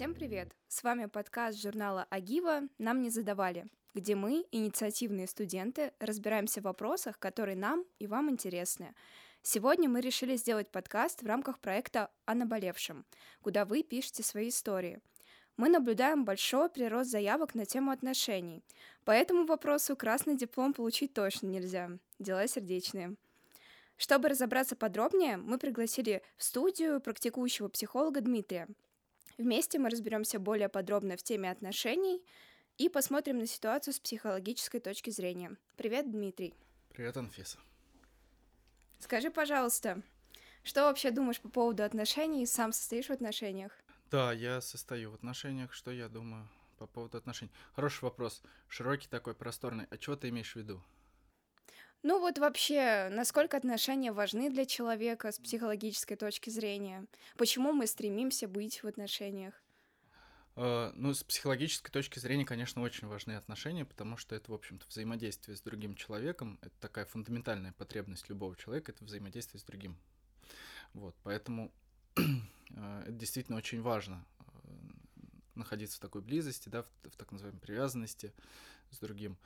Всем привет! С вами подкаст журнала Агива «Нам не задавали», где мы, инициативные студенты, разбираемся в вопросах, которые нам и вам интересны. Сегодня мы решили сделать подкаст в рамках проекта «О наболевшем», куда вы пишете свои истории. Мы наблюдаем большой прирост заявок на тему отношений. По этому вопросу красный диплом получить точно нельзя. Дела сердечные. Чтобы разобраться подробнее, мы пригласили в студию практикующего психолога Дмитрия. Вместе мы разберемся более подробно в теме отношений и посмотрим на ситуацию с психологической точки зрения. Привет, Дмитрий. Привет, Анфиса. Скажи, пожалуйста, что вообще думаешь по поводу отношений? Сам состоишь в отношениях? Да, я состою в отношениях. Что я думаю по поводу отношений? Хороший вопрос. Широкий такой, просторный. А чего ты имеешь в виду? Ну вот вообще, насколько отношения важны для человека с психологической точки зрения? Почему мы стремимся быть в отношениях? Uh, ну, с психологической точки зрения, конечно, очень важны отношения, потому что это, в общем-то, взаимодействие с другим человеком. Это такая фундаментальная потребность любого человека, это взаимодействие с другим. Вот, поэтому uh, это действительно очень важно uh, находиться в такой близости, да, в, в так называемой привязанности с другим.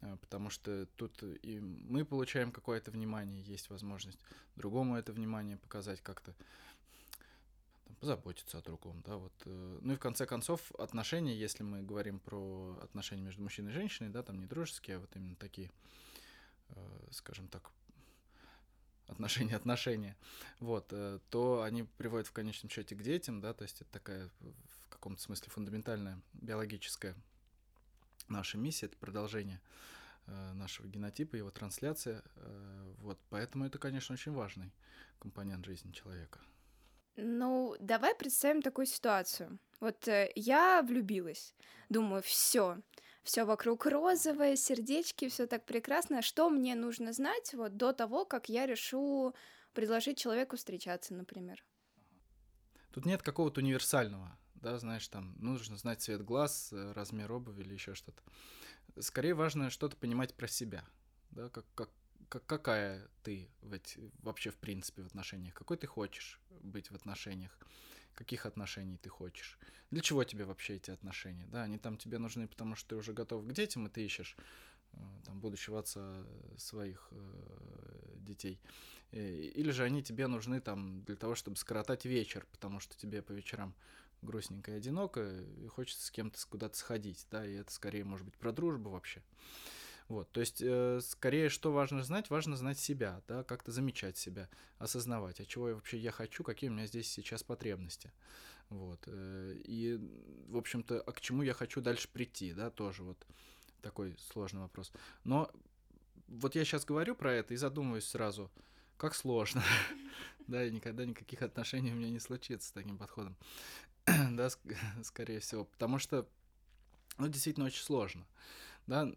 Э, потому что тут и мы получаем какое-то внимание, есть возможность другому это внимание показать как-то, позаботиться о другом, да, вот. Э, ну и в конце концов отношения, если мы говорим про отношения между мужчиной и женщиной, да, там не дружеские, а вот именно такие, э, скажем так, отношения, отношения, вот, то они приводят в конечном счете к детям, да, то есть это такая в каком-то смысле фундаментальная биологическая наша миссия, это продолжение э, нашего генотипа, его трансляция. Э, вот, поэтому это, конечно, очень важный компонент жизни человека. Ну, давай представим такую ситуацию. Вот э, я влюбилась, думаю, все, все вокруг розовое, сердечки, все так прекрасно. Что мне нужно знать вот до того, как я решу предложить человеку встречаться, например? Тут нет какого-то универсального да, знаешь, там нужно знать цвет глаз, э, размер обуви или еще что-то. Скорее важно что-то понимать про себя, да, как, как, как, какая ты в эти, вообще в принципе в отношениях, какой ты хочешь быть в отношениях, каких отношений ты хочешь, для чего тебе вообще эти отношения, да, они там тебе нужны, потому что ты уже готов к детям, и ты ищешь э, там, будущего отца своих э, детей. Или же они тебе нужны там для того, чтобы скоротать вечер, потому что тебе по вечерам грустненько и одиноко, и хочется с кем-то куда-то сходить, да, и это скорее может быть про дружбу вообще. Вот, то есть, э, скорее, что важно знать, важно знать себя, да, как-то замечать себя, осознавать, а чего я вообще я хочу, какие у меня здесь сейчас потребности, вот, э, и, в общем-то, а к чему я хочу дальше прийти, да, тоже вот такой сложный вопрос. Но вот я сейчас говорю про это и задумываюсь сразу, как сложно, да, и никогда никаких отношений у меня не случится с таким подходом. да, скорее всего, потому что, ну, действительно очень сложно, да,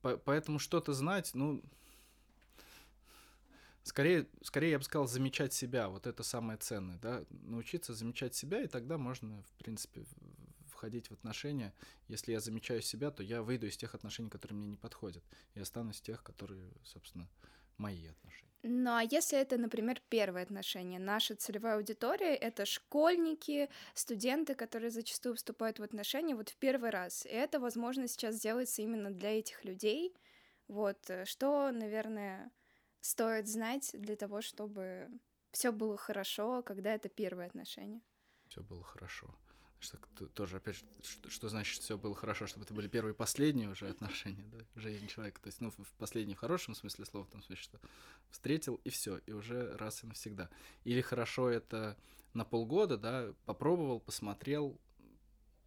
поэтому что-то знать, ну, скорее, скорее я бы сказал, замечать себя, вот это самое ценное, да, научиться замечать себя, и тогда можно, в принципе, входить в отношения. Если я замечаю себя, то я выйду из тех отношений, которые мне не подходят, и останусь в тех, которые, собственно, мои отношения. Ну а если это, например, первое отношение, наша целевая аудитория — это школьники, студенты, которые зачастую вступают в отношения вот в первый раз, и это, возможно, сейчас делается именно для этих людей. Вот, э, что, наверное, стоит знать для того, чтобы все было хорошо, когда это первое отношение? Все было хорошо. Что тоже, опять же, что, что значит, все было хорошо, чтобы это были первые и последние уже отношения, да, жизни человека. То есть, ну, в последний в хорошем смысле слова, в том смысле, что встретил и все, и уже раз и навсегда. Или хорошо это на полгода, да, попробовал, посмотрел,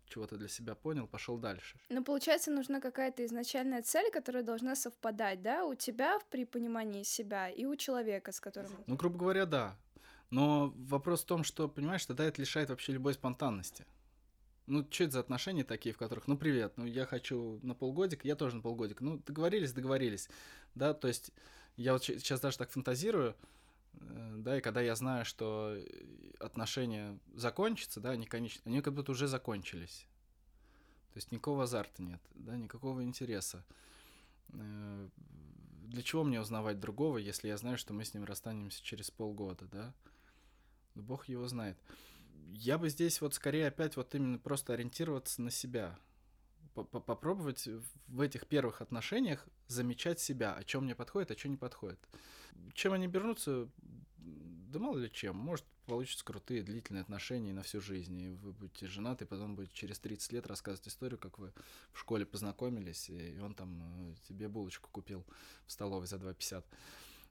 чего-то для себя понял, пошел дальше. Ну, получается, нужна какая-то изначальная цель, которая должна совпадать, да, у тебя при понимании себя и у человека, с которым... Ну, грубо говоря, да. Но вопрос в том, что, понимаешь, тогда это лишает вообще любой спонтанности. Ну, что это за отношения такие, в которых, ну, привет, ну, я хочу на полгодика, я тоже на полгодика. Ну, договорились, договорились, да, то есть я вот сейчас даже так фантазирую, э, да, и когда я знаю, что отношения закончатся, да, они, конечно, они как будто уже закончились. То есть никакого азарта нет, да, никакого интереса. Э, для чего мне узнавать другого, если я знаю, что мы с ним расстанемся через полгода, да? Бог его знает я бы здесь вот скорее опять вот именно просто ориентироваться на себя. Попробовать в этих первых отношениях замечать себя, о чем мне подходит, о чем не подходит. Чем они обернутся, да мало ли чем. Может, получится крутые длительные отношения на всю жизнь, и вы будете женаты, и потом будете через 30 лет рассказывать историю, как вы в школе познакомились, и он там э, тебе булочку купил в столовой за 2,50.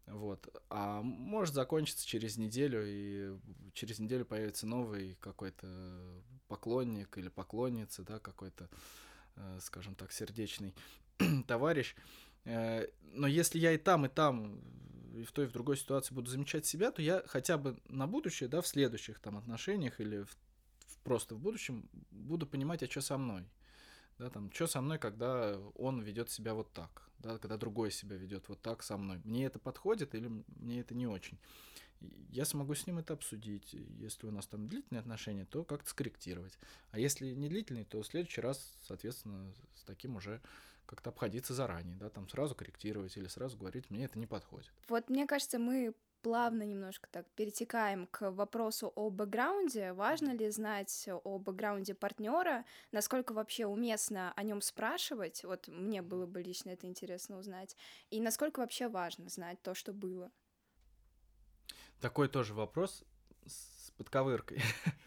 Вот. А может закончиться через неделю, и через неделю появится новый какой-то поклонник или поклонница, да, какой-то, э, скажем так, сердечный товарищ. Э, но если я и там, и там, и в той, и в другой ситуации буду замечать себя, то я хотя бы на будущее, да, в следующих там отношениях или в, просто в будущем буду понимать, а что со мной. Да, там, что со мной, когда он ведет себя вот так, да, когда другой себя ведет вот так со мной. Мне это подходит или мне это не очень. Я смогу с ним это обсудить. Если у нас там длительные отношения, то как-то скорректировать. А если не длительные, то в следующий раз, соответственно, с таким уже как-то обходиться заранее, да, там сразу корректировать или сразу говорить, мне это не подходит. Вот мне кажется, мы плавно немножко так перетекаем к вопросу о бэкграунде. Важно ли знать о бэкграунде партнера, насколько вообще уместно о нем спрашивать? Вот мне было бы лично это интересно узнать. И насколько вообще важно знать то, что было? Такой тоже вопрос с подковыркой.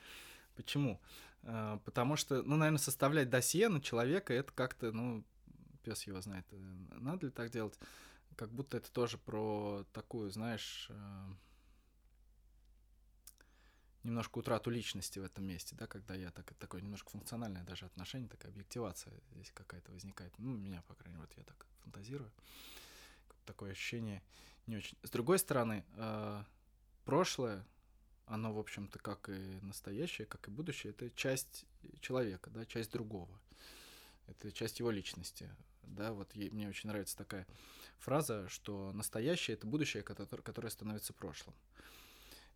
Почему? А, потому что, ну, наверное, составлять досье на человека это как-то, ну, пес его знает, э, надо ли так делать как будто это тоже про такую, знаешь, э, немножко утрату личности в этом месте, да, когда я так, такое немножко функциональное даже отношение, такая объективация здесь какая-то возникает. Ну, у меня, по крайней мере, вот я так фантазирую. Такое ощущение не очень. С другой стороны, э, прошлое, оно, в общем-то, как и настоящее, как и будущее, это часть человека, да, часть другого. Это часть его личности. Да, вот ей, мне очень нравится такая фраза, что настоящее это будущее, которое, которое становится прошлым.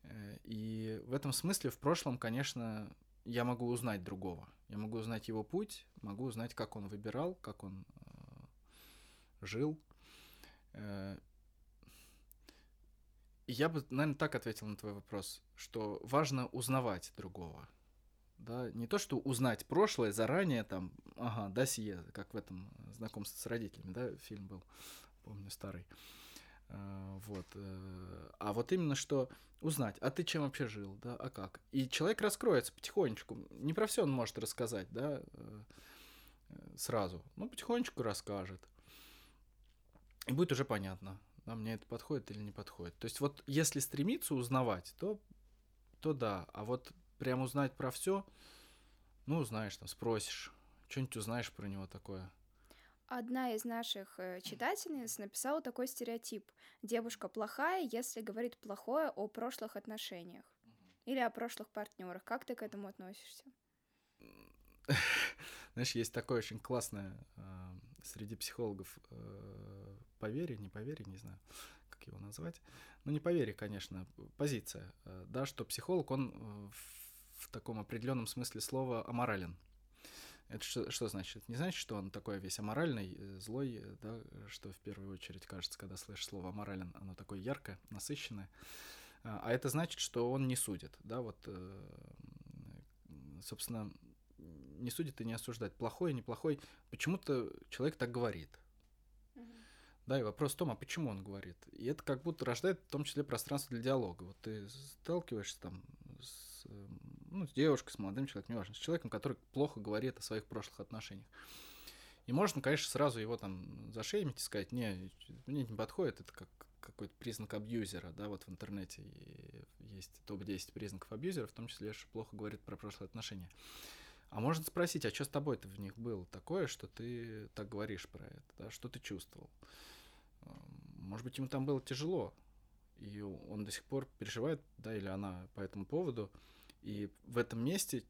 Э, и в этом смысле в прошлом, конечно, я могу узнать другого. Я могу узнать его путь, могу узнать, как он выбирал, как он э, жил. Э, я бы, наверное, так ответил на твой вопрос, что важно узнавать другого. Да, не то, что узнать прошлое заранее, там, ага, досье, как в этом знакомстве с родителями, да, фильм был, помню, старый. А, вот. Э, а вот именно что узнать, а ты чем вообще жил, да, а как? И человек раскроется потихонечку. Не про все он может рассказать, да, э, сразу. Ну, потихонечку расскажет. И будет уже понятно, да, мне это подходит или не подходит. То есть вот если стремиться узнавать, то, то да. А вот прям узнать про все, ну, узнаешь, там, спросишь, что-нибудь узнаешь про него такое – Одна из наших э, читательниц написала такой стереотип. Девушка плохая, если говорит плохое о прошлых отношениях или о прошлых партнерах. Как ты к этому относишься? Знаешь, есть такое очень классное э, среди психологов э, поверье, не поверье, не знаю, как его назвать. Ну, не поверье, конечно, позиция, э, да, что психолог, он в, в таком определенном смысле слова аморален. Это что, что значит? Не значит, что он такой весь аморальный, э, злой, э, да, что в первую очередь кажется, когда слышишь слово аморален, оно такое яркое, насыщенное. А, а это значит, что он не судит, да, вот, э, собственно, не судит и не осуждает. Плохой, неплохой. Почему-то человек так говорит. Да, и вопрос в том, а почему он говорит? И это как будто рождает в том числе пространство для диалога. Вот ты сталкиваешься там с ну, с девушкой, с молодым человеком, неважно, с человеком, который плохо говорит о своих прошлых отношениях. И можно, конечно, сразу его там зашеймить и сказать, не, мне не подходит, это как какой-то признак абьюзера, да, вот в интернете есть топ-10 признаков абьюзера, в том числе, что плохо говорит про прошлые отношения. А можно спросить, а что с тобой-то в них было такое, что ты так говоришь про это, да, что ты чувствовал? Может быть, ему там было тяжело, и он до сих пор переживает, да, или она по этому поводу, и в этом месте,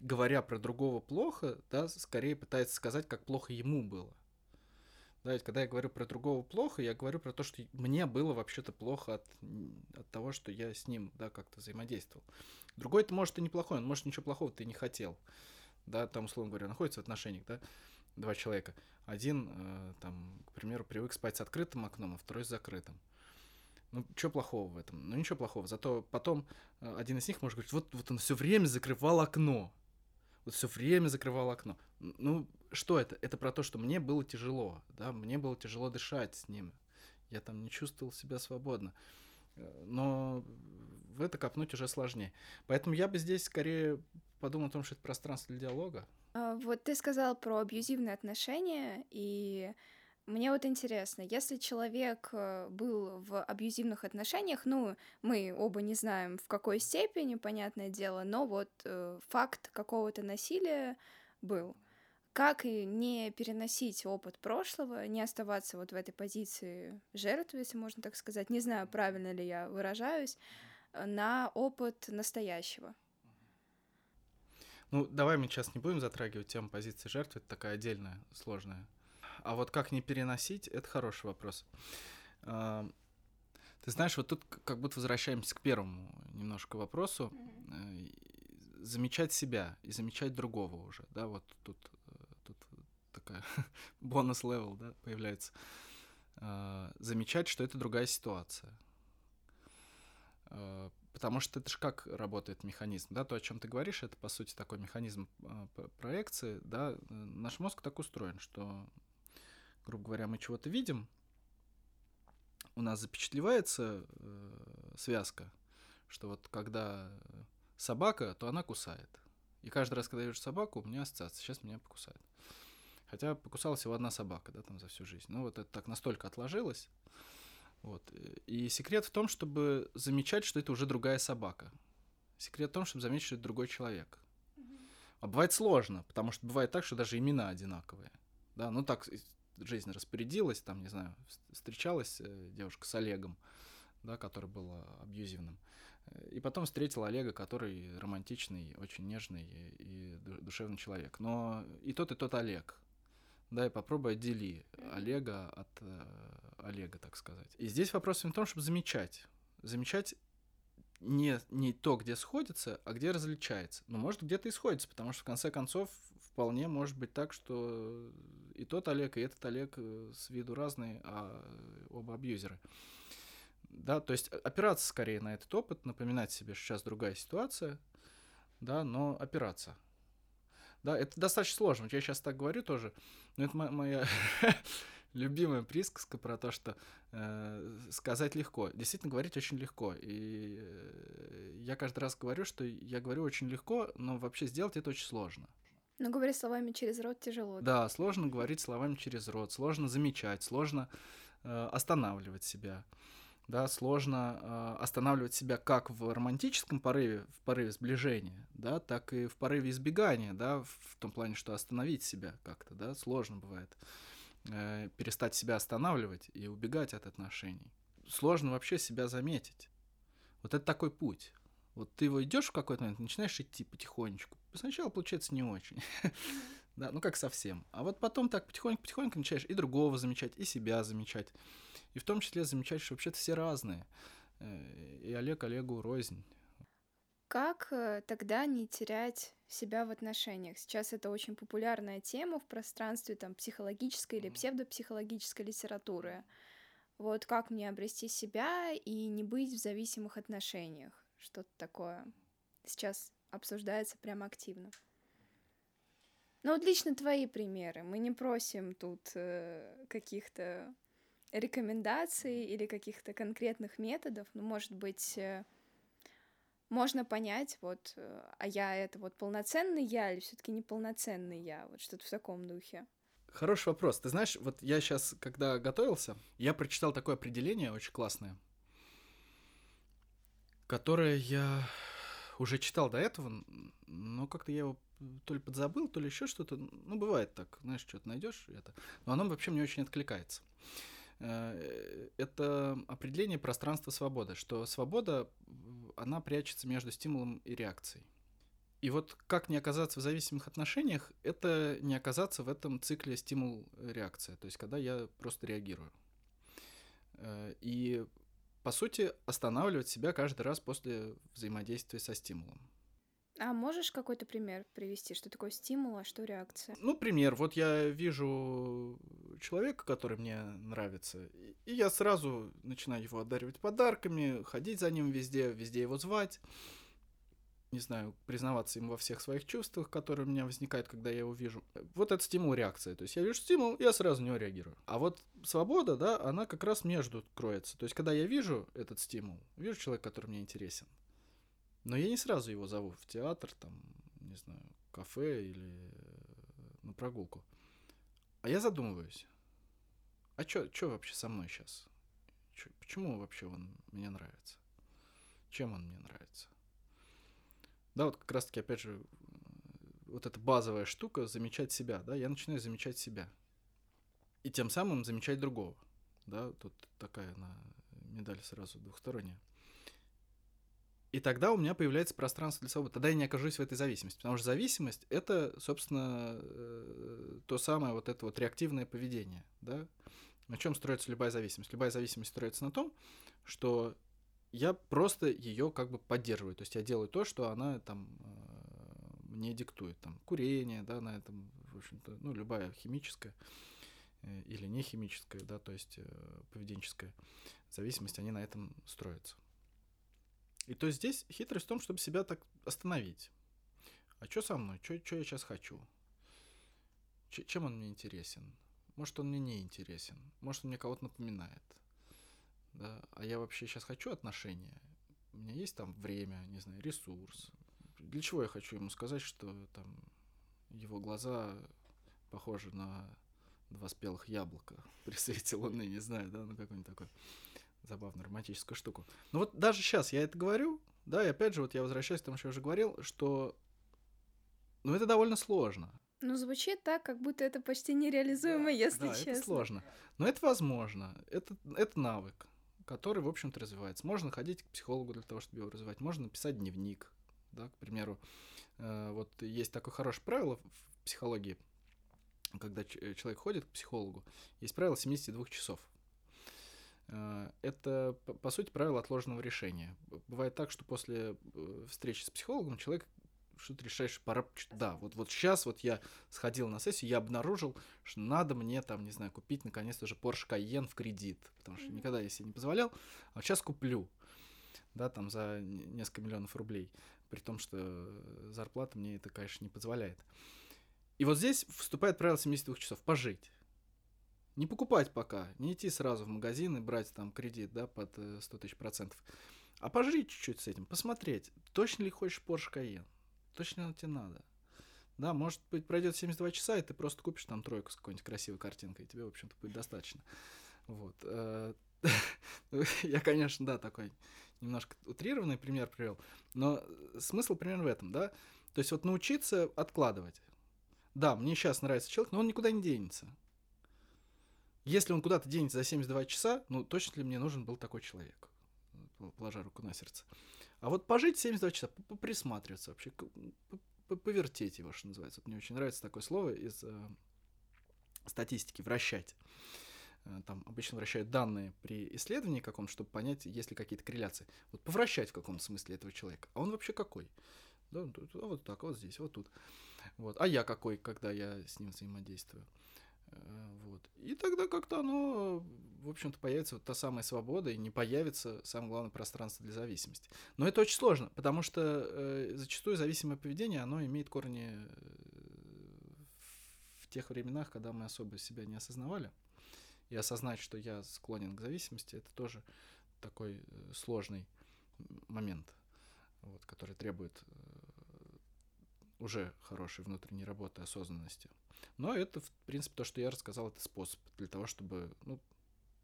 говоря про другого плохо, да, скорее пытается сказать, как плохо ему было. Да, ведь когда я говорю про другого плохо, я говорю про то, что мне было вообще-то плохо от, от того, что я с ним, да, как-то взаимодействовал. Другой это может и неплохой, он может ничего плохого ты не хотел. Да, там, условно говоря, находится в отношениях, да, два человека. Один, э, там, к примеру, привык спать с открытым окном, а второй с закрытым. Ну, что плохого в этом? Ну, ничего плохого. Зато потом э, один из них может говорить, вот, вот он все время закрывал окно. Вот все время закрывал окно. Ну, что это? Это про то, что мне было тяжело, да, мне было тяжело дышать с ним. Я там не чувствовал себя свободно. Э, но в это копнуть уже сложнее. Поэтому я бы здесь скорее подумал о том, что это пространство для диалога. А, вот ты сказал про абьюзивные отношения, и мне вот интересно, если человек э, был в абьюзивных отношениях, ну, мы оба не знаем в какой степени, понятное дело, но вот э, факт какого-то насилия был. Как и не переносить опыт прошлого, не оставаться вот в этой позиции жертвы, если можно так сказать, не знаю, правильно ли я выражаюсь, э, на опыт настоящего. Ну, давай мы сейчас не будем затрагивать тему позиции жертвы, это такая отдельная, сложная а вот как не переносить, это хороший вопрос. Ты знаешь, вот тут как будто возвращаемся к первому немножко вопросу. Э, замечать себя и замечать другого уже, да, вот тут, э, тут такая bonus level, да, появляется. А, замечать, что это другая ситуация. Потому что это же как работает механизм, да, то, о чем ты говоришь, это, по сути, такой механизм проекции, да, наш мозг так устроен, что грубо говоря, мы чего-то видим, у нас запечатлевается э, связка, что вот когда собака, то она кусает. И каждый раз, когда я вижу собаку, у меня ассоциация, сейчас меня покусает. Хотя покусала всего одна собака, да, там за всю жизнь. Ну вот это так настолько отложилось. Вот. И секрет в том, чтобы замечать, что это уже другая собака. Секрет в том, чтобы заметить, что это другой человек. А бывает сложно, потому что бывает так, что даже имена одинаковые. Да, ну так жизнь распорядилась, там, не знаю, встречалась э, девушка с Олегом, да, который был абьюзивным, и потом встретил Олега, который романтичный, очень нежный и душевный человек. Но и тот, и тот Олег. Да, и попробуй отдели Олега от э, Олега, так сказать. И здесь вопрос в том, чтобы замечать. Замечать не, не то, где сходится, а где различается. Но может где-то и сходится, потому что в конце концов вполне может быть так, что и тот Олег, и этот Олег э, с виду разные, а оба абьюзеры. Да, то есть опираться скорее на этот опыт, напоминать себе, что сейчас другая ситуация, да, но опираться. Да, это достаточно сложно. Я сейчас так говорю тоже, но это моя любимая присказка про то, что э, сказать легко. Действительно, говорить очень легко. И э, я каждый раз говорю, что я говорю очень легко, но вообще сделать это очень сложно. Но говорить словами через рот тяжело. Да, сложно говорить словами через рот, сложно замечать, сложно э, останавливать себя. Да, сложно э, останавливать себя как в романтическом порыве, в порыве сближения, да, так и в порыве избегания, да, в том плане, что остановить себя как-то, да, сложно бывает. Э, перестать себя останавливать и убегать от отношений. Сложно вообще себя заметить. Вот это такой путь. Вот ты его идешь в какой-то момент, начинаешь идти потихонечку. Сначала получается не очень. да, ну как совсем. А вот потом так потихоньку-потихоньку начинаешь и другого замечать, и себя замечать. И в том числе замечать, что вообще-то все разные. Э, и Олег Олегу рознь. Как э, тогда не терять себя в отношениях? Сейчас это очень популярная тема в пространстве там психологической или псевдопсихологической литературы. Вот как мне обрести себя и не быть в зависимых отношениях? что-то такое сейчас обсуждается прямо активно. Ну вот лично твои примеры. Мы не просим тут э, каких-то рекомендаций или каких-то конкретных методов. Ну, может быть, э, можно понять, вот, э, а я это вот полноценный я или все-таки неполноценный я, вот что-то в таком духе. Хороший вопрос. Ты знаешь, вот я сейчас, когда готовился, я прочитал такое определение очень классное которое я уже читал до этого, но как-то я его то ли подзабыл, то ли еще что-то. Ну, бывает так, знаешь, что-то найдешь это. Но оно вообще мне очень откликается. Э, это определение пространства свободы, что свобода, она прячется между стимулом и реакцией. И вот как не оказаться в зависимых отношениях, это не оказаться в этом цикле стимул-реакция, то есть когда я просто реагирую. Э, и по сути, останавливать себя каждый раз после взаимодействия со стимулом. А можешь какой-то пример привести, что такое стимул, а что реакция? Ну, пример. Вот я вижу человека, который мне нравится, и я сразу начинаю его одаривать подарками, ходить за ним везде, везде его звать не знаю, признаваться им во всех своих чувствах, которые у меня возникают, когда я его вижу. Вот это стимул реакции. То есть я вижу стимул, я сразу на него реагирую. А вот свобода, да, она как раз между кроется. То есть когда я вижу этот стимул, вижу человека, который мне интересен, но я не сразу его зову в театр, там, не знаю, кафе или на прогулку. А я задумываюсь. А чё, чё вообще со мной сейчас? Чё, почему вообще он мне нравится? Чем он мне нравится? Да, вот как раз-таки, опять же, вот эта базовая штука замечать себя, да, я начинаю замечать себя. И тем самым замечать другого. Да, тут такая она, медаль сразу двухсторонняя. И тогда у меня появляется пространство для свободы. Тогда я не окажусь в этой зависимости. Потому что зависимость — это, собственно, э, то самое вот это вот реактивное поведение. Да? На чем строится любая зависимость? Любая зависимость строится на том, что я просто ее как бы поддерживаю. То есть я делаю то, что она там э, мне диктует. Там курение, да, на этом, в общем-то, ну, любая химическая э, или не химическая, да, то есть э, поведенческая зависимость, они на этом строятся. И то есть здесь хитрость в том, чтобы себя так остановить. А что со мной? Что я сейчас хочу? Ч чем он мне интересен? Может, он мне не интересен? Может, он мне кого-то напоминает? Да, а я вообще сейчас хочу отношения, у меня есть там время, не знаю, ресурс. Для чего я хочу ему сказать, что там его глаза похожи на два спелых яблока при свете луны, не знаю, да, ну какую-нибудь такую забавную романтическую штуку. Но вот даже сейчас я это говорю, да, и опять же вот я возвращаюсь к тому, что я уже говорил, что, ну это довольно сложно. Ну, звучит так, как будто это почти нереализуемо, да, если да, честно. это сложно. Но это возможно. Это, это навык который, в общем-то, развивается. Можно ходить к психологу для того, чтобы его развивать, можно написать дневник, да, к примеру. Э, вот есть такое хорошее правило в психологии, когда э, человек ходит к психологу, есть правило 72 часов. Э, это, по сути, правило отложенного решения. Бывает так, что после встречи с психологом человек что ты решаешь, пора, да, вот, вот сейчас вот я сходил на сессию, я обнаружил, что надо мне там, не знаю, купить наконец-то же Porsche Cayenne в кредит, потому что никогда я себе не позволял, а сейчас куплю, да, там за несколько миллионов рублей, при том, что зарплата мне это, конечно, не позволяет. И вот здесь вступает правило 72 часов, пожить. Не покупать пока, не идти сразу в магазин и брать там кредит, да, под 100 э, тысяч процентов, а пожить чуть-чуть с этим, посмотреть, точно ли хочешь Porsche Cayenne точно тебе надо. Да, может быть, пройдет 72 часа, и ты просто купишь там тройку с какой-нибудь красивой картинкой, и тебе, в общем-то, будет достаточно. Вот. Э, я, конечно, да, такой немножко утрированный пример привел, но смысл примерно в этом, да. То есть вот научиться откладывать. Да, мне сейчас нравится человек, но он никуда не денется. Если он куда-то денется за 72 часа, ну точно ли мне нужен был такой человек? Положа руку на сердце. А вот пожить 72 часа, присматриваться вообще, повертеть его, что называется. Вот мне очень нравится такое слово из э, статистики, вращать. Э, там обычно вращают данные при исследовании каком-то, чтобы понять, есть ли какие-то корреляции. Вот повращать в каком-то смысле этого человека. А он вообще какой? Да, а вот так, вот здесь, вот тут. Вот. А я какой, когда я с ним взаимодействую? Э, вот. И тогда как-то оно, общем-то, появится вот та самая свобода, и не появится, самое главное, пространство для зависимости. Но это очень сложно, потому что э, зачастую зависимое поведение, оно имеет корни э, в тех временах, когда мы особо себя не осознавали. И осознать, что я склонен к зависимости, это тоже такой э, сложный момент, вот, который требует уже хорошей внутренней работы, осознанности. Но это, в принципе, то, что я рассказал, это способ для того, чтобы, ну,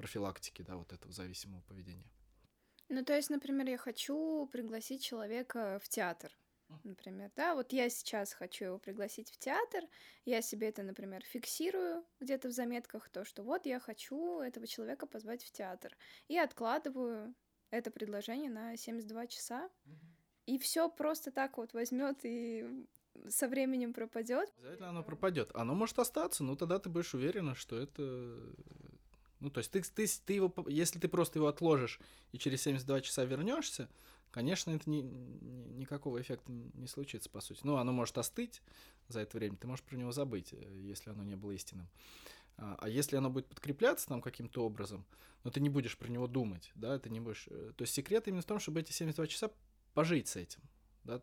профилактики, да, вот этого зависимого поведения. Ну, то есть, например, я хочу пригласить человека в театр, например, да, вот я сейчас хочу его пригласить в театр, я себе это, например, фиксирую где-то в заметках, то, что вот я хочу этого человека позвать в театр, и откладываю это предложение на 72 часа, и все просто так вот возьмет и со временем пропадет. Обязательно оно пропадет. Оно может остаться, но тогда ты будешь уверена, что это... Ну, то есть ты, ты, ты его, если ты просто его отложишь и через 72 часа вернешься, конечно, это не, ни, никакого эффекта не случится, по сути. Ну, оно может остыть за это время, ты можешь про него забыть, э, если оно не было истинным. А, а если оно будет подкрепляться там каким-то образом, но ты не будешь про него думать, да, ты не будешь... Э, то есть секрет именно в том, чтобы эти 72 часа пожить с этим, да,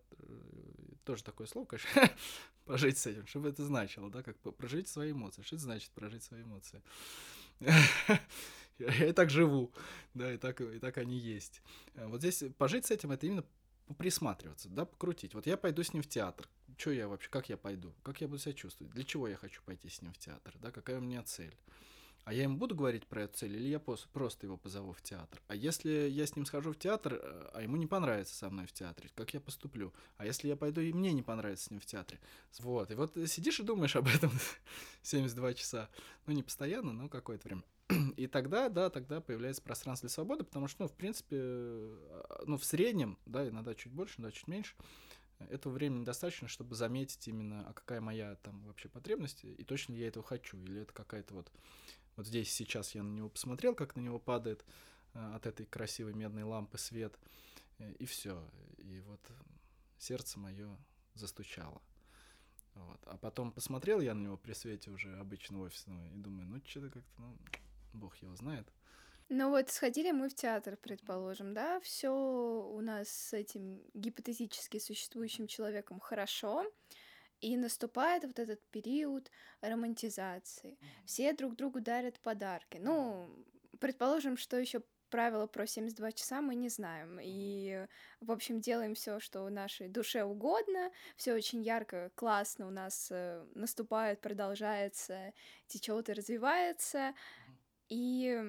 тоже такое слово, конечно, пожить с этим, чтобы это значило, да, как прожить свои эмоции. Что это значит прожить свои эмоции? я и так живу, да, и так, и так они есть. Э, вот здесь пожить с этим, это именно присматриваться, да, покрутить. Вот я пойду с ним в театр. Что я вообще, как я пойду? Как я буду себя чувствовать? Для чего я хочу пойти с ним в театр? Да, какая у меня цель? А я ему буду говорить про эту цель, или я просто его позову в театр? А если я с ним схожу в театр, э, а ему не понравится со мной в театре, как я поступлю? А если я пойду, и мне не понравится с ним в театре? Вот, и вот сидишь и думаешь об этом 72 часа. Ну, не постоянно, но какое-то время. И тогда, да, тогда появляется пространство для свободы, потому что, ну, в принципе, э, ну, в среднем, да, иногда чуть больше, иногда чуть меньше, этого времени достаточно, чтобы заметить именно, а какая моя там вообще потребность, и точно ли я этого хочу, или это какая-то вот вот здесь сейчас я на него посмотрел, как на него падает э, от этой красивой медной лампы свет, э, и все. И вот сердце мое застучало. Вот. А потом посмотрел я на него при свете уже обычного офисного и думаю, ну что-то как-то, ну, бог его знает. Ну вот сходили мы в театр, предположим, да, все у нас с этим гипотетически существующим человеком хорошо, и наступает вот этот период романтизации. Все друг другу дарят подарки. Ну, предположим, что еще правила про 72 часа мы не знаем. И, в общем, делаем все, что нашей душе угодно. Все очень ярко, классно у нас э, наступает, продолжается, течет и развивается. И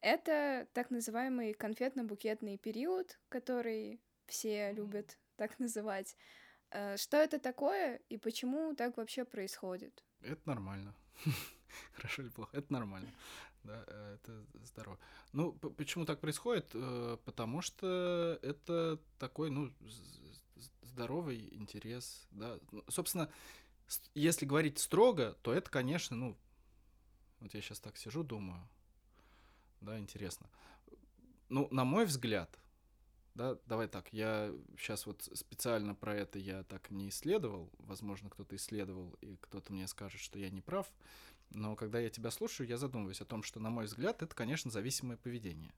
это так называемый конфетно-букетный период, который все любят так называть. Э, что это такое и почему так вообще происходит? Это нормально. Хорошо или плохо? Это нормально. Да, э, это здорово. Ну, почему так происходит? Э, потому что это такой, ну, здоровый интерес, да. Ну, собственно, если говорить строго, то это, конечно, ну, вот я сейчас так сижу, думаю, да, интересно. Ну, на мой взгляд, да, давай так, я сейчас вот специально про это я так не исследовал, возможно, кто-то исследовал, и кто-то мне скажет, что я не прав, но когда я тебя слушаю, я задумываюсь о том, что, на мой взгляд, это, конечно, зависимое поведение.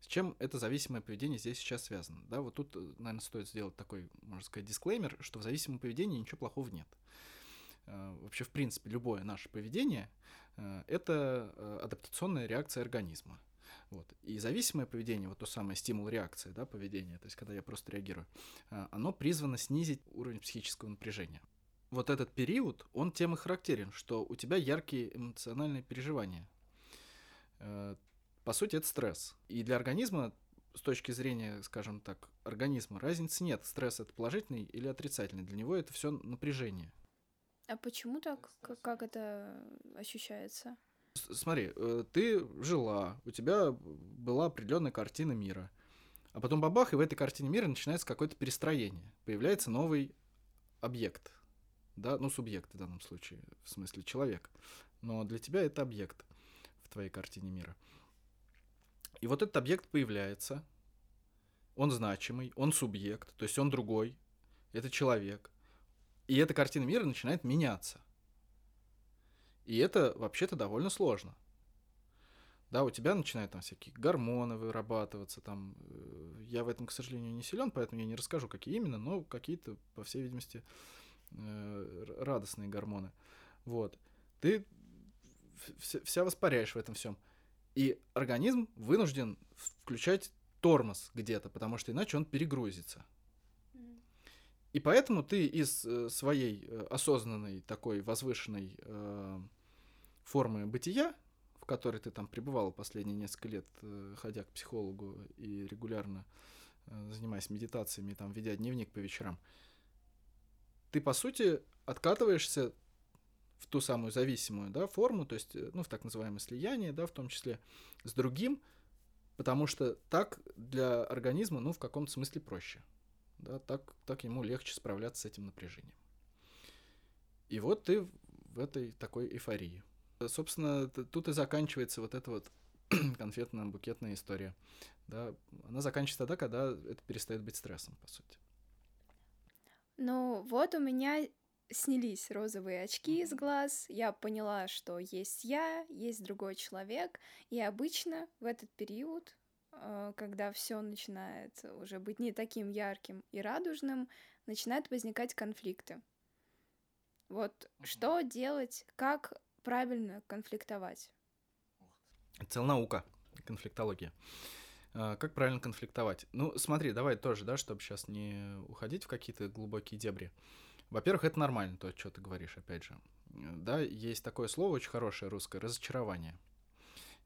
С чем это зависимое поведение здесь сейчас связано? Да, вот тут, наверное, стоит сделать такой, можно сказать, дисклеймер, что в зависимом поведении ничего плохого нет. Э, вообще, в принципе, любое наше поведение э, — это э, адаптационная реакция организма. Вот. И зависимое поведение, вот то самое стимул-реакция, да, поведение, то есть когда я просто реагирую, а, оно призвано снизить уровень психического напряжения. Вот этот период, он тем и характерен, что у тебя яркие эмоциональные переживания. Э, по сути, это стресс. И для организма с точки зрения, скажем так, организма разницы нет. Стресс это положительный или отрицательный. Для него это все напряжение. А почему так? Как это ощущается? Смотри, э, ты жила, у тебя была определенная картина мира. А потом бабах, и в этой картине мира начинается какое-то перестроение. Появляется новый объект. Да, ну, субъект в данном случае, в смысле человек. Но для тебя это объект в твоей картине мира. И вот этот объект появляется, он значимый, он субъект, то есть он другой, это человек. И эта картина мира начинает меняться. И это вообще-то довольно сложно. Да, у тебя начинают там всякие гормоны вырабатываться, там, э, я в этом, к сожалению, не силен, поэтому я не расскажу, какие именно, но какие-то, по всей видимости, э, радостные гормоны. Вот. Ты вся воспаряешь в этом всем. И организм вынужден включать тормоз где-то, потому что иначе он перегрузится. И поэтому ты из э, своей осознанной такой возвышенной формы бытия, в которой ты там пребывал последние несколько лет, э, ходя к психологу и регулярно э, занимаясь медитациями, там, ведя дневник по вечерам, ты, по сути, откатываешься в ту самую зависимую да, форму, то есть, э, ну, в так называемое слияние, да, в том числе с другим, потому что так для организма, ну, в каком-то смысле проще. Да, так, так ему легче справляться с этим напряжением. И вот ты в этой такой эйфории. Собственно, тут и заканчивается вот эта вот конфетно-букетная история. Да, она заканчивается тогда, когда это перестает быть стрессом, по сути. Ну, вот у меня снялись розовые очки из глаз, я поняла, что есть я, есть другой человек, и обычно в этот период, когда все начинает уже быть не таким ярким и радужным, начинают возникать конфликты. Вот что делать, как правильно конфликтовать? Целая наука, конфликтология. А, как правильно конфликтовать? Ну, смотри, давай тоже, да, чтобы сейчас не уходить в какие-то глубокие дебри. Во-первых, это нормально, то, что ты говоришь, опять же. Да, есть такое слово очень хорошее русское — разочарование.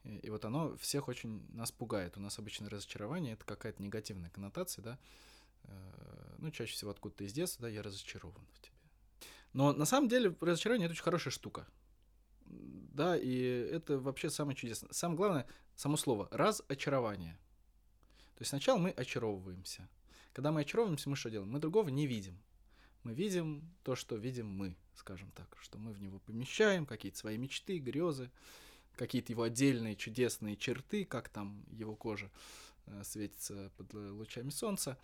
И, и вот оно всех очень нас пугает. У нас обычно разочарование — это какая-то негативная коннотация, да. Э, ну, чаще всего откуда-то из детства, да, я разочарован в тебе. Но на самом деле разочарование — это очень хорошая штука. Да, и это вообще самое чудесное. Самое главное — само слово — разочарование. То есть сначала мы очаровываемся. Когда мы очаровываемся, мы что делаем? Мы другого не видим. Мы видим то, что видим мы, скажем так, что мы в него помещаем, какие-то свои мечты, грезы, какие-то его отдельные чудесные черты, как там его кожа э, светится под лучами солнца.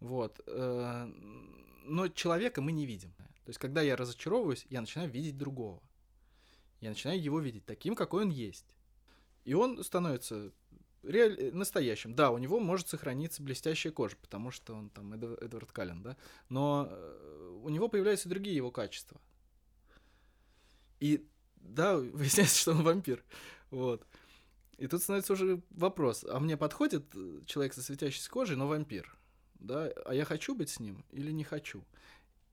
Вот. Э, но человека мы не видим. То есть, когда я разочаровываюсь, я начинаю видеть другого. Я начинаю его видеть таким, какой он есть. И он становится реаль... Э, настоящим. Да, у него может сохраниться блестящая кожа, потому что он там Эд... Эдвард Каллен, да, но у него появляются другие его качества. И да, выясняется, что он вампир. Вот. И тут становится уже вопрос, а мне подходит э, человек со светящейся кожей, но вампир? Да, а я хочу быть с ним или не хочу?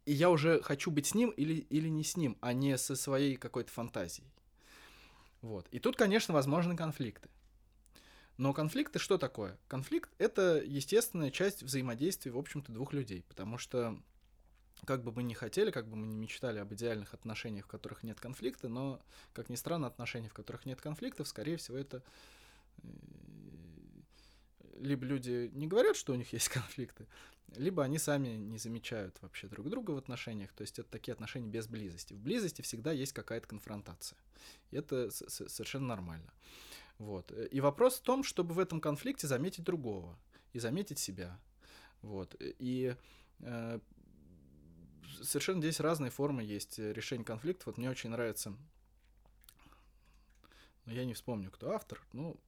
И я уже хочу быть с ним или, или не с ним, а не со своей какой-то фантазией. Вот. И тут, конечно, возможны конфликты. Но конфликты что такое? Конфликт — это естественная часть взаимодействия, в общем-то, двух людей, потому что как бы мы ни хотели, как бы мы ни мечтали об идеальных отношениях, в которых нет конфликта, но, как ни странно, отношения, в которых нет конфликтов, скорее всего, это э, либо люди не говорят, что у них есть конфликты, либо они сами не замечают вообще друг друга в отношениях. То есть это такие отношения без близости. В близости всегда есть какая-то конфронтация. И это совершенно нормально. Вот. И вопрос в том, чтобы в этом конфликте заметить другого и заметить себя. Вот. И э, совершенно здесь разные формы есть решения конфликтов. Вот мне очень нравится, но я не вспомню, кто автор, ну,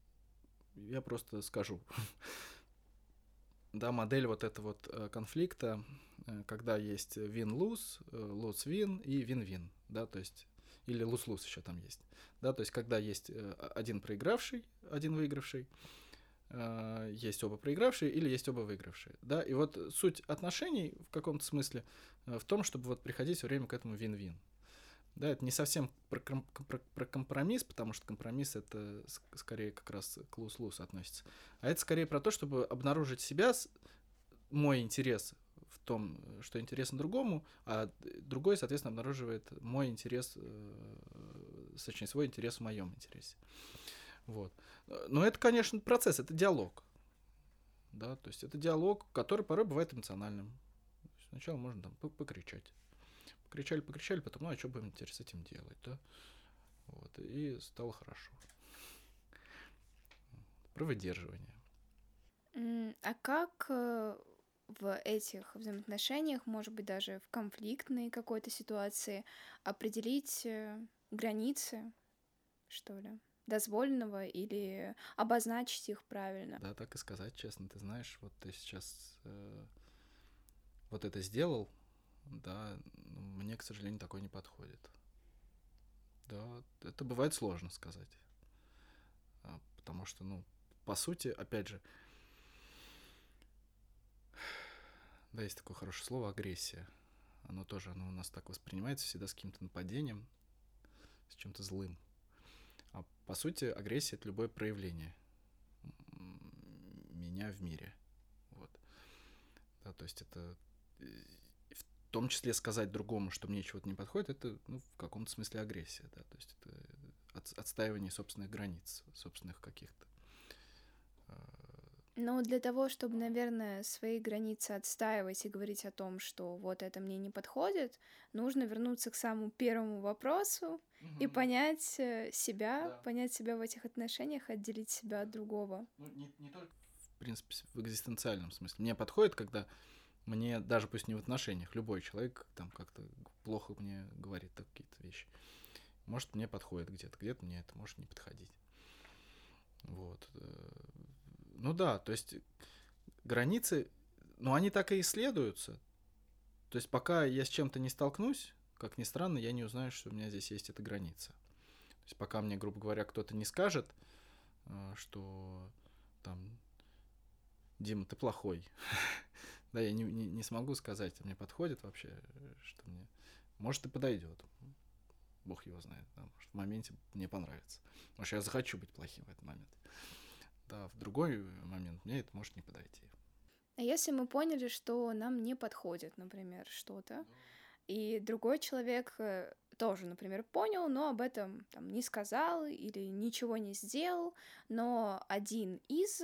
я просто скажу. да, модель вот этого вот э, конфликта, э, когда есть win-lose, э, lose-win и win-win, да, то есть или лус-лус еще там есть. Да, то есть когда есть э, один проигравший, один выигравший, э, есть оба проигравшие или есть оба выигравшие. Да, и вот суть отношений в каком-то смысле э, в том, чтобы вот приходить все время к этому вин-вин. Да, это не совсем про, про, про компромисс, потому что компромисс это скорее как раз к лус-лус относится. А это скорее про то, чтобы обнаружить себя, мой интерес в том, что интересно другому, а другой, соответственно, обнаруживает мой интерес, э, точнее, свой интерес в моем интересе. Вот. Но это, конечно, процесс, это диалог. Да, то есть это диалог, который порой бывает эмоциональным. Сначала можно там покричать. Покричали, покричали, потом, ну а что будем теперь с этим делать, да? Вот, и стало хорошо. Про выдерживание. А как э, в этих взаимоотношениях, может быть, даже в конфликтной какой-то ситуации определить э, границы, что ли, дозволенного или обозначить их правильно. Да, так и сказать, честно. Ты знаешь, вот ты сейчас э, вот это сделал, да, мне, к сожалению, такой не подходит. Да, это бывает сложно сказать. А, потому что, ну, по сути, опять же, Да, есть такое хорошее слово агрессия. Оно тоже оно у нас так воспринимается всегда с каким-то нападением, с чем-то злым. А по сути, агрессия это любое проявление меня в мире. Вот. Да, то есть это в том числе сказать другому, что мне чего-то не подходит, это ну, в каком-то смысле агрессия, да, то есть это от, отстаивание собственных границ, собственных каких-то Ну, для того, чтобы, наверное, свои границы отстаивать и говорить о том, что вот это мне не подходит, нужно вернуться к самому первому вопросу угу. и понять э, себя, да. понять себя в этих отношениях, отделить себя от другого. Ну, не, не только, в принципе, в экзистенциальном смысле. Мне подходит, когда мне, даже пусть не в отношениях, любой человек там как-то плохо мне говорит какие-то вещи. Может, мне подходит где-то, где-то мне это может не подходить. Вот. Ну да, то есть границы, ну они так и исследуются. То есть пока я с чем-то не столкнусь, как ни странно, я не узнаю, что у меня здесь есть эта граница. То есть пока мне, грубо говоря, кто-то не скажет, э, что там, Дима, ты плохой. да, я не, не, смогу сказать, мне подходит вообще, что мне... Может, и подойдет. Бог его знает. Может, в моменте мне понравится. Может, я захочу быть плохим в этот момент да, в другой момент мне это может не подойти. А если мы поняли, что нам не подходит, например, что-то, и другой человек э, тоже, например, понял, но об этом там, не сказал или ничего не сделал, но один из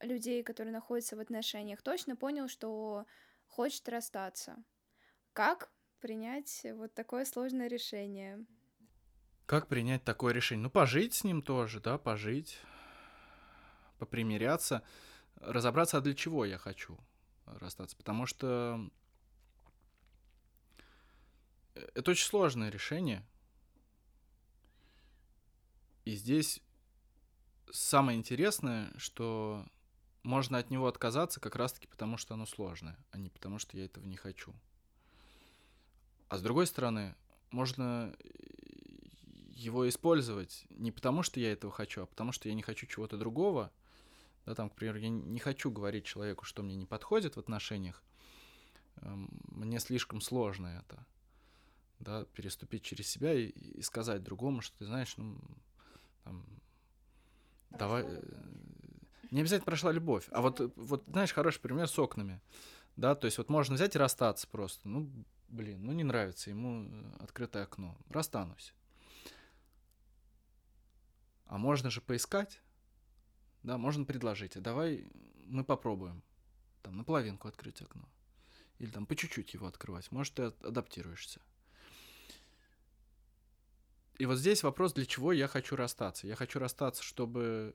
людей, которые находятся в отношениях, точно понял, что хочет расстаться. Как принять вот такое сложное решение? Как принять такое решение? Ну, пожить с ним тоже, да, пожить попримиряться, разобраться, а для чего я хочу расстаться. Потому что это очень сложное решение. И здесь самое интересное, что можно от него отказаться как раз-таки потому, что оно сложное, а не потому, что я этого не хочу. А с другой стороны, можно его использовать не потому, что я этого хочу, а потому, что я не хочу чего-то другого, да, там, к примеру, я не хочу говорить человеку, что мне не подходит в отношениях. Эм, мне слишком сложно это. Да, переступить через себя и, и сказать другому, что ты знаешь, ну, там, давай... Э, не обязательно прошла любовь. А вот, вот, знаешь, хороший пример с окнами. Да, то есть вот можно взять и расстаться просто. Ну, блин, ну не нравится ему э, открытое окно. Расстанусь. А можно же поискать да, можно предложить, а давай мы попробуем там наполовинку открыть окно. Или там по чуть-чуть его открывать. Может, ты адаптируешься. И вот здесь вопрос, для чего я хочу расстаться. Я хочу расстаться, чтобы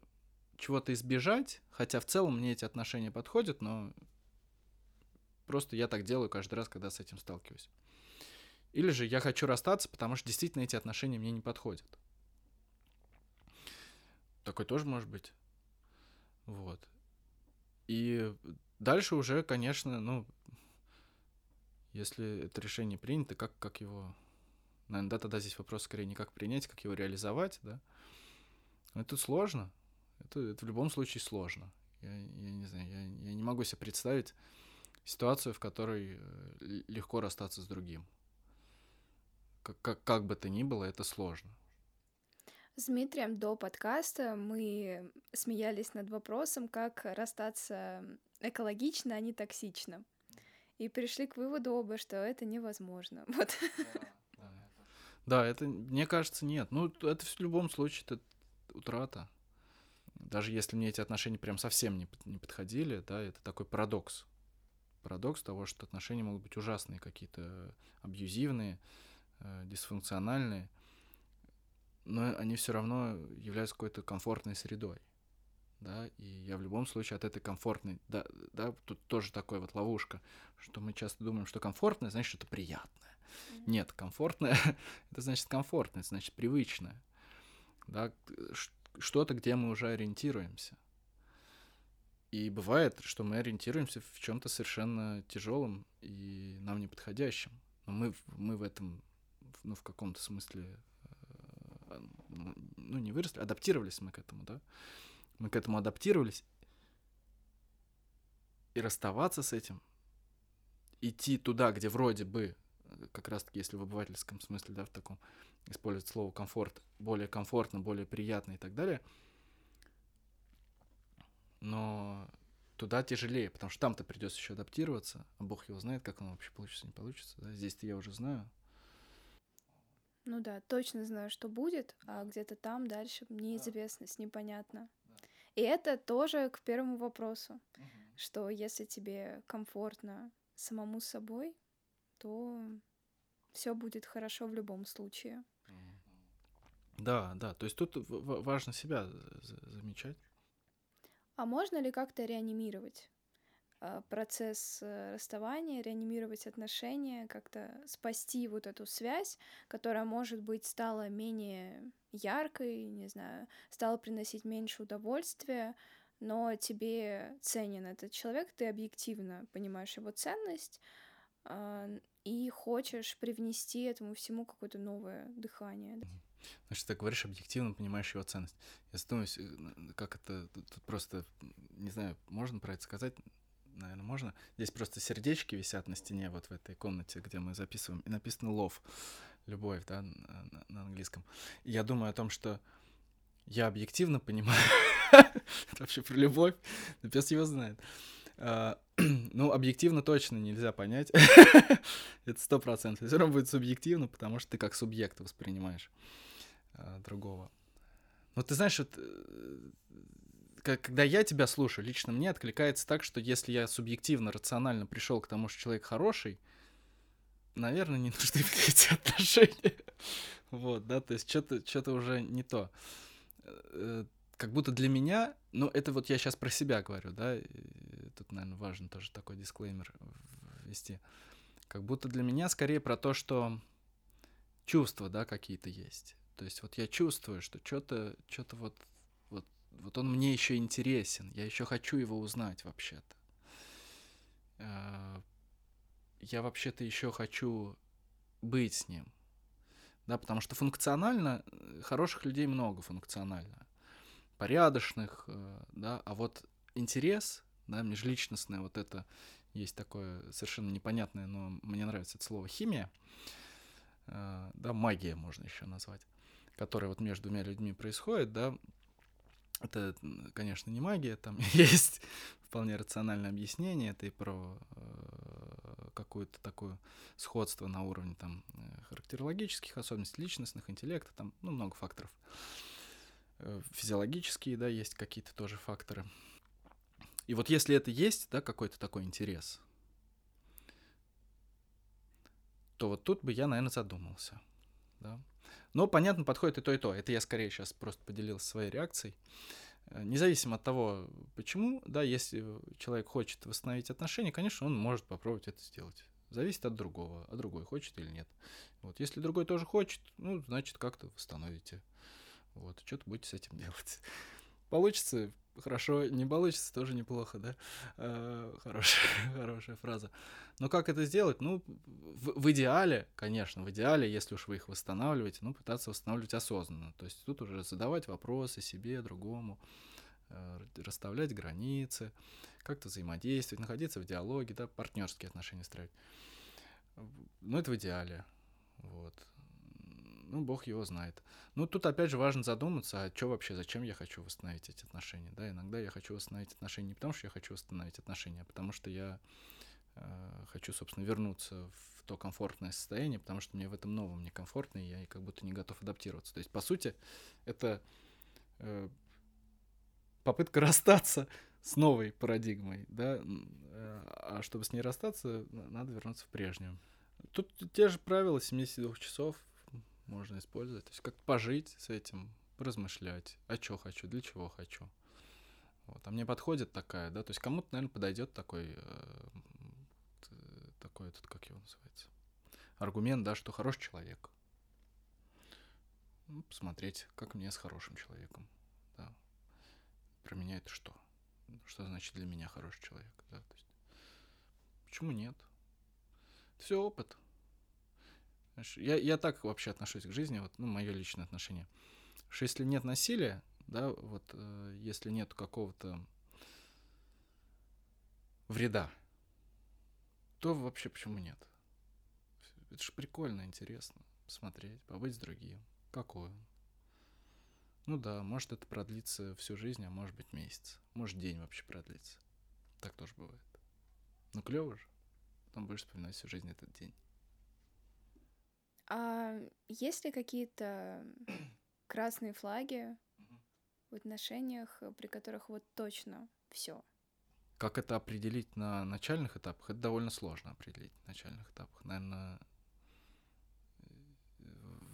чего-то избежать, хотя в целом мне эти отношения подходят, но просто я так делаю каждый раз, когда с этим сталкиваюсь. Или же я хочу расстаться, потому что действительно эти отношения мне не подходят. Такой тоже может быть. Вот. И дальше уже, конечно, ну, если это решение принято, как, как его... Наверное, да, тогда здесь вопрос скорее не как принять, как его реализовать, да. Это сложно. Это, это в любом случае сложно. Я, я не знаю, я, я не могу себе представить ситуацию, в которой э, легко расстаться с другим. Как, как, как бы то ни было, это сложно. С Дмитрием до подкаста мы смеялись над вопросом, как расстаться экологично, а не токсично. И пришли к выводу оба, что это невозможно. Вот. Да, это, мне кажется, нет. Ну, это в любом случае это утрата. Даже если мне эти отношения прям совсем не, не подходили, да, это такой парадокс. Парадокс того, что отношения могут быть ужасные, какие-то абьюзивные, э, дисфункциональные но они все равно являются какой-то комфортной средой. Да, и я в любом случае от этой комфортной, да, да, тут тоже такая вот ловушка, что мы часто думаем, что комфортное значит что-то приятное. Mm-hmm. Нет, комфортное это значит комфортное, это значит привычное. Да, что-то, где мы уже ориентируемся. И бывает, что мы ориентируемся в чем-то совершенно тяжелом и нам неподходящем. Но мы, мы в этом, ну, в каком-то смысле ну, не выросли, адаптировались мы к этому, да. Мы к этому адаптировались. И расставаться с этим, идти туда, где вроде бы, как раз-таки, если в обывательском смысле, да, в таком, использовать слово комфорт, более комфортно, более приятно и так далее, но туда тяжелее, потому что там-то придется еще адаптироваться, а бог его знает, как оно вообще получится, не получится, да, здесь-то я уже знаю, ну да, точно знаю, что будет, а где-то там дальше неизвестность, непонятно. И это тоже к первому вопросу, что если тебе комфортно самому собой, то все будет хорошо в любом случае. Да, да, то есть тут важно себя замечать. А можно ли как-то реанимировать процесс э, расставания, реанимировать отношения, как-то спасти вот эту связь, которая, может быть, стала менее яркой, не знаю, стала приносить меньше удовольствия, но тебе ценен этот человек, ты объективно понимаешь его ценность а, и хочешь привнести этому всему какое-то новое дыхание. Значит, ты говоришь объективно, понимаешь его ценность. Я задумываюсь, э, как это тут просто, не знаю, можно про это сказать, наверное, можно. Здесь просто сердечки висят на стене вот в этой комнате, где мы записываем, и написано love, любовь, да, на, на английском. И я думаю о том, что я объективно понимаю, это вообще про любовь, но пес его знает. А, ну, объективно точно нельзя понять. это сто процентов. Все равно будет субъективно, потому что ты как субъект воспринимаешь а, другого. Ну, ты знаешь, вот, э, когда я тебя слушаю, лично мне откликается так, что если я субъективно, рационально пришел к тому, что человек хороший, наверное, не нужны эти отношения. вот, да, то есть что-то что уже не то. Э, как будто для меня, ну, это вот я сейчас про себя говорю, да, тут, наверное, важно тоже такой дисклеймер ввести. Как будто для меня скорее про то, что чувства, да, какие-то есть. То есть вот я чувствую, что что-то, что-то вот, вот, он мне еще интересен, я еще хочу его узнать вообще-то. А, я вообще-то еще хочу быть с ним. Да, потому что функционально э, хороших людей много функционально, порядочных, э, да, а вот интерес, да, межличностное, вот это есть такое совершенно непонятное, но мне нравится это слово химия, э, да, магия можно еще назвать которая вот между двумя людьми происходит, да, это, конечно, не магия, там есть вполне рациональное объяснение, это и про э, какое-то такое сходство на уровне там э, характерологических особенностей, личностных, интеллекта, там, ну, много факторов. Э, физиологические, да, есть какие-то тоже факторы. И вот если это есть, да, какой-то такой интерес, то вот тут бы я, наверное, задумался, да. Но, понятно, подходит и то, и то. Это я скорее сейчас просто поделился своей реакцией. Э, независимо от того, почему, да, если человек хочет восстановить отношения, конечно, он может попробовать это сделать. Зависит от другого, а другой хочет или нет. Вот, если другой тоже хочет, ну, значит, как-то восстановите. Вот, что-то будете с этим делать. Получится хорошо, не получится тоже неплохо, да? Э, хорошая, хорошая фраза. Но как это сделать? Ну, в, в идеале, конечно, в идеале, если уж вы их восстанавливаете, ну, пытаться восстанавливать осознанно. То есть тут уже задавать вопросы себе, другому, э, расставлять границы, как-то взаимодействовать, находиться в диалоге, да, партнерские отношения строить. Ну, это в идеале. Вот. Ну, бог его знает. Ну, тут опять же важно задуматься, а что вообще, зачем я хочу восстановить эти отношения, да, иногда я хочу восстановить отношения не потому, что я хочу восстановить отношения, а потому что я э, хочу, собственно, вернуться в то комфортное состояние, потому что мне в этом новом некомфортно, и я как будто не готов адаптироваться. То есть, по сути, это э, попытка расстаться с новой парадигмой, да, э, а чтобы с ней расстаться, надо вернуться в прежнюю. Тут те же правила 72 часов, можно использовать. То есть как пожить с этим, размышлять, а что хочу, для чего хочу. Вот. А мне подходит такая, да, то есть кому-то, наверное, подойдет такой, э, такой этот, как его называется, аргумент, да, что хороший человек. Ну, посмотреть, как мне с хорошим человеком, да. Про меня это что? Что значит для меня хороший человек, да, то есть, почему нет? Все опыт, я, я так вообще отношусь к жизни, вот, ну, мое личное отношение. Что если нет насилия, да, вот, э, если нет какого-то вреда, то вообще почему нет? Это же прикольно, интересно смотреть, побыть с другим. Какой он? Ну да, может это продлится всю жизнь, а может быть месяц. Может день вообще продлится. Так тоже бывает. Ну клево же. Потом будешь вспоминать всю жизнь этот день. А есть ли какие-то красные флаги в отношениях, при которых вот точно все? Как это определить на начальных этапах? Это довольно сложно определить на начальных этапах. Наверное,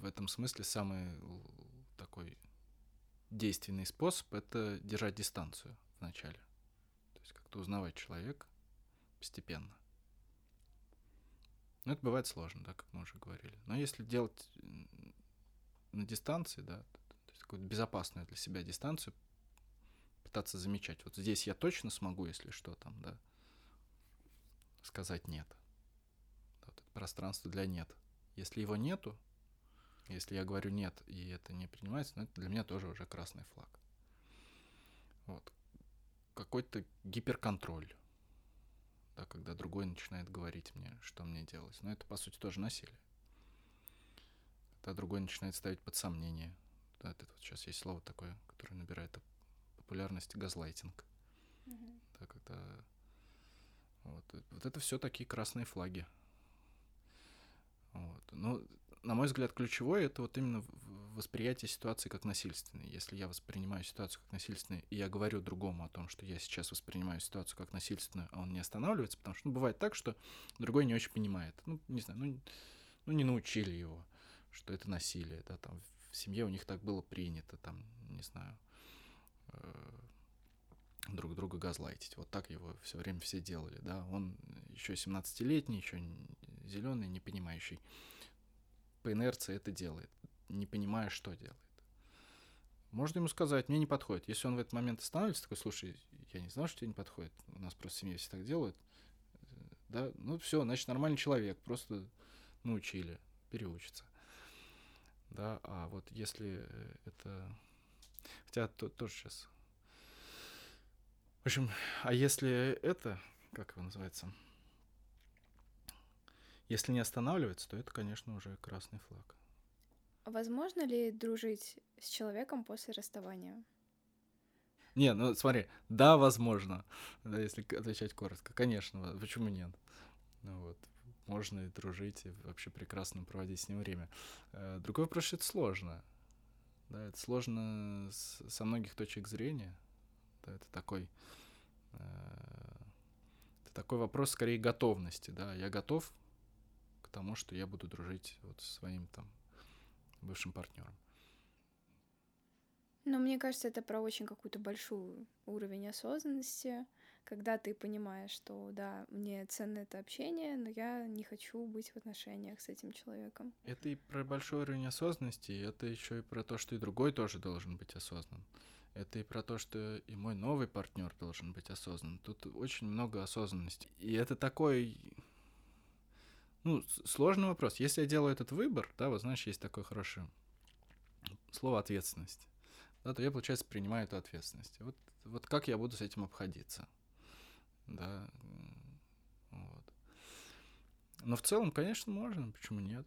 в этом смысле самый такой действенный способ — это держать дистанцию в начале. То есть как-то узнавать человека постепенно. Но это бывает сложно, да, как мы уже говорили. Но если делать на дистанции, да, то есть какую-то безопасную для себя дистанцию, пытаться замечать. Вот здесь я точно смогу, если что там, да, сказать нет. Вот пространство для нет. Если его нету, если я говорю нет, и это не принимается, ну, это для меня тоже уже красный флаг. Вот. Какой-то гиперконтроль. Да, когда другой начинает говорить мне, что мне делать. Но это, по сути, тоже насилие. Когда другой начинает ставить под сомнение. Да, это вот сейчас есть слово такое, которое набирает популярность газлайтинг. Mm-hmm. Да, когда вот, вот это все такие красные флаги. Вот. Но на мой взгляд, ключевое это вот именно восприятие ситуации как насильственной. Если я воспринимаю ситуацию как насильственную, и я говорю другому о том, что я сейчас воспринимаю ситуацию как насильственную, а он не останавливается, потому что ну, бывает так, что другой не очень понимает. Ну, не знаю, ну, ну не научили его, что это насилие, да, там в семье у них так было принято, там, не знаю, э, друг друга газлайтить. Вот так его все время все делали, да. Он еще 17-летний, еще зеленый, не понимающий по инерции это делает, не понимая, что делает. Можно ему сказать, мне не подходит. Если он в этот момент останавливается, такой, слушай, я не знал, что тебе не подходит. У нас просто в семье все так делают. Да, ну все, значит, нормальный человек, просто научили, переучится. Да, а вот если это... Хотя то, тоже сейчас... В общем, а если это, как его называется, если не останавливается, то это, конечно, уже красный флаг. Возможно ли дружить с человеком после расставания? Не, ну смотри, да, возможно, да, если отвечать коротко, конечно, почему нет? Ну вот, можно и дружить, и вообще прекрасно проводить с ним время. Э, другой вопрос, что это сложно. Да, это сложно с, со многих точек зрения. Да, это такой, э, это такой вопрос скорее готовности, да. Я готов тому, что я буду дружить вот со своим там бывшим партнером. Но мне кажется, это про очень какую-то большую уровень осознанности, когда ты понимаешь, что да, мне ценно это общение, но я не хочу быть в отношениях с этим человеком. Это и про большой уровень осознанности, и это еще и про то, что и другой тоже должен быть осознан. Это и про то, что и мой новый партнер должен быть осознан. Тут очень много осознанности. И это такой ну, сложный вопрос. Если я делаю этот выбор, да, вот знаешь, есть такое хорошее слово ответственность, да, то я, получается, принимаю эту ответственность. Вот, вот как я буду с этим обходиться, да, вот. Но в целом, конечно, можно, почему нет?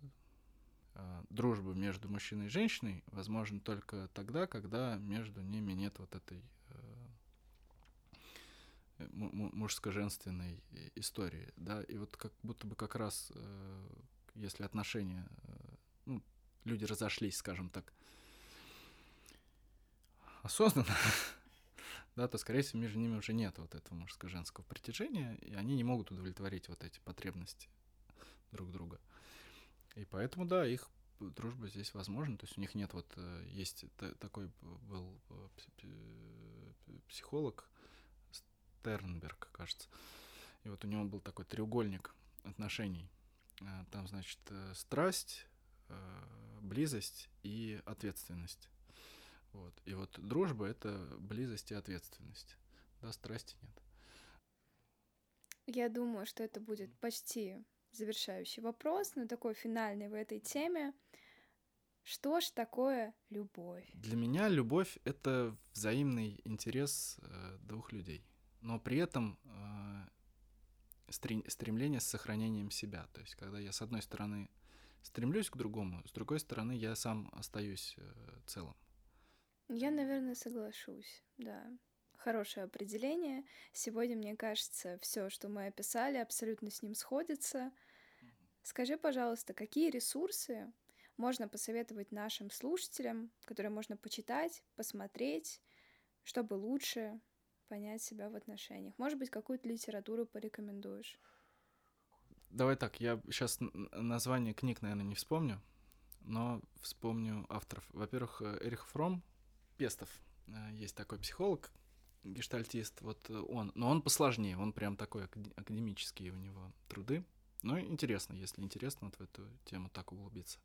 А, дружба между мужчиной и женщиной возможна только тогда, когда между ними нет вот этой мужско-женственной истории, да, и вот как будто бы как раз, э, если отношения, э, ну, люди разошлись, скажем так, осознанно, да, то, скорее всего, между ними уже нет вот этого мужско-женского притяжения, и они не могут удовлетворить вот эти потребности друг друга. И поэтому, да, их дружба здесь возможна, то есть у них нет вот, э, есть такой был психолог, Тернберг, кажется. И вот у него был такой треугольник отношений. Э, там, значит, э, страсть, э, близость и ответственность. Вот. И вот дружба — это близость и ответственность. Да, страсти нет. Я думаю, что это будет почти завершающий вопрос, но такой финальный в этой теме. Что ж такое любовь? Для меня любовь — это взаимный интерес двух людей но при этом э, стремление с сохранением себя. То есть, когда я, с одной стороны, стремлюсь к другому, с другой стороны, я сам остаюсь э, целым. Я, наверное, соглашусь, да. Хорошее определение. Сегодня, мне кажется, все, что мы описали, абсолютно с ним сходится. Скажи, пожалуйста, какие ресурсы можно посоветовать нашим слушателям, которые можно почитать, посмотреть, чтобы лучше понять себя в отношениях? Может быть, какую-то литературу порекомендуешь? Давай так, я сейчас название книг, наверное, не вспомню, но вспомню авторов. Во-первых, э, Эрих Фром, Пестов, э, есть такой психолог, гештальтист, вот он, но он посложнее, он прям такой академический у него труды. Но интересно, если интересно вот в эту тему так углубиться.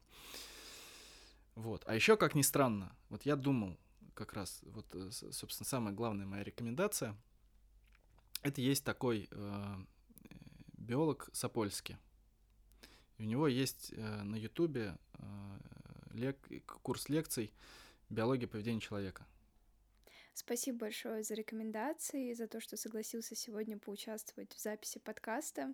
Вот. А еще, как ни странно, вот я думал, как раз, вот, э, собственно, самая главная моя рекомендация, это есть такой э, биолог Сапольский. У него есть э, на Ютубе э, лек- курс лекций «Биология поведения человека». Спасибо большое за рекомендации, за то, что согласился сегодня поучаствовать в записи подкаста.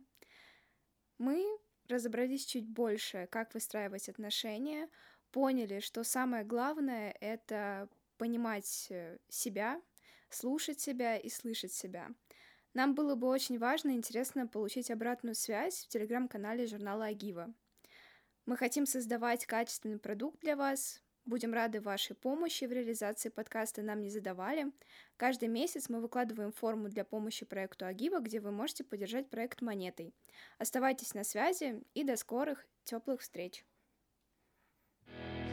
Мы разобрались чуть больше, как выстраивать отношения, поняли, что самое главное — это понимать э, себя, слушать себя и слышать себя. Нам было бы очень важно и интересно получить обратную связь в телеграм-канале журнала Агива. Мы хотим создавать качественный продукт для вас, Будем рады вашей помощи в реализации подкаста «Нам не задавали». Каждый месяц мы выкладываем форму для помощи проекту Агива, где вы можете поддержать проект монетой. Оставайтесь на связи и до скорых теплых встреч! thank you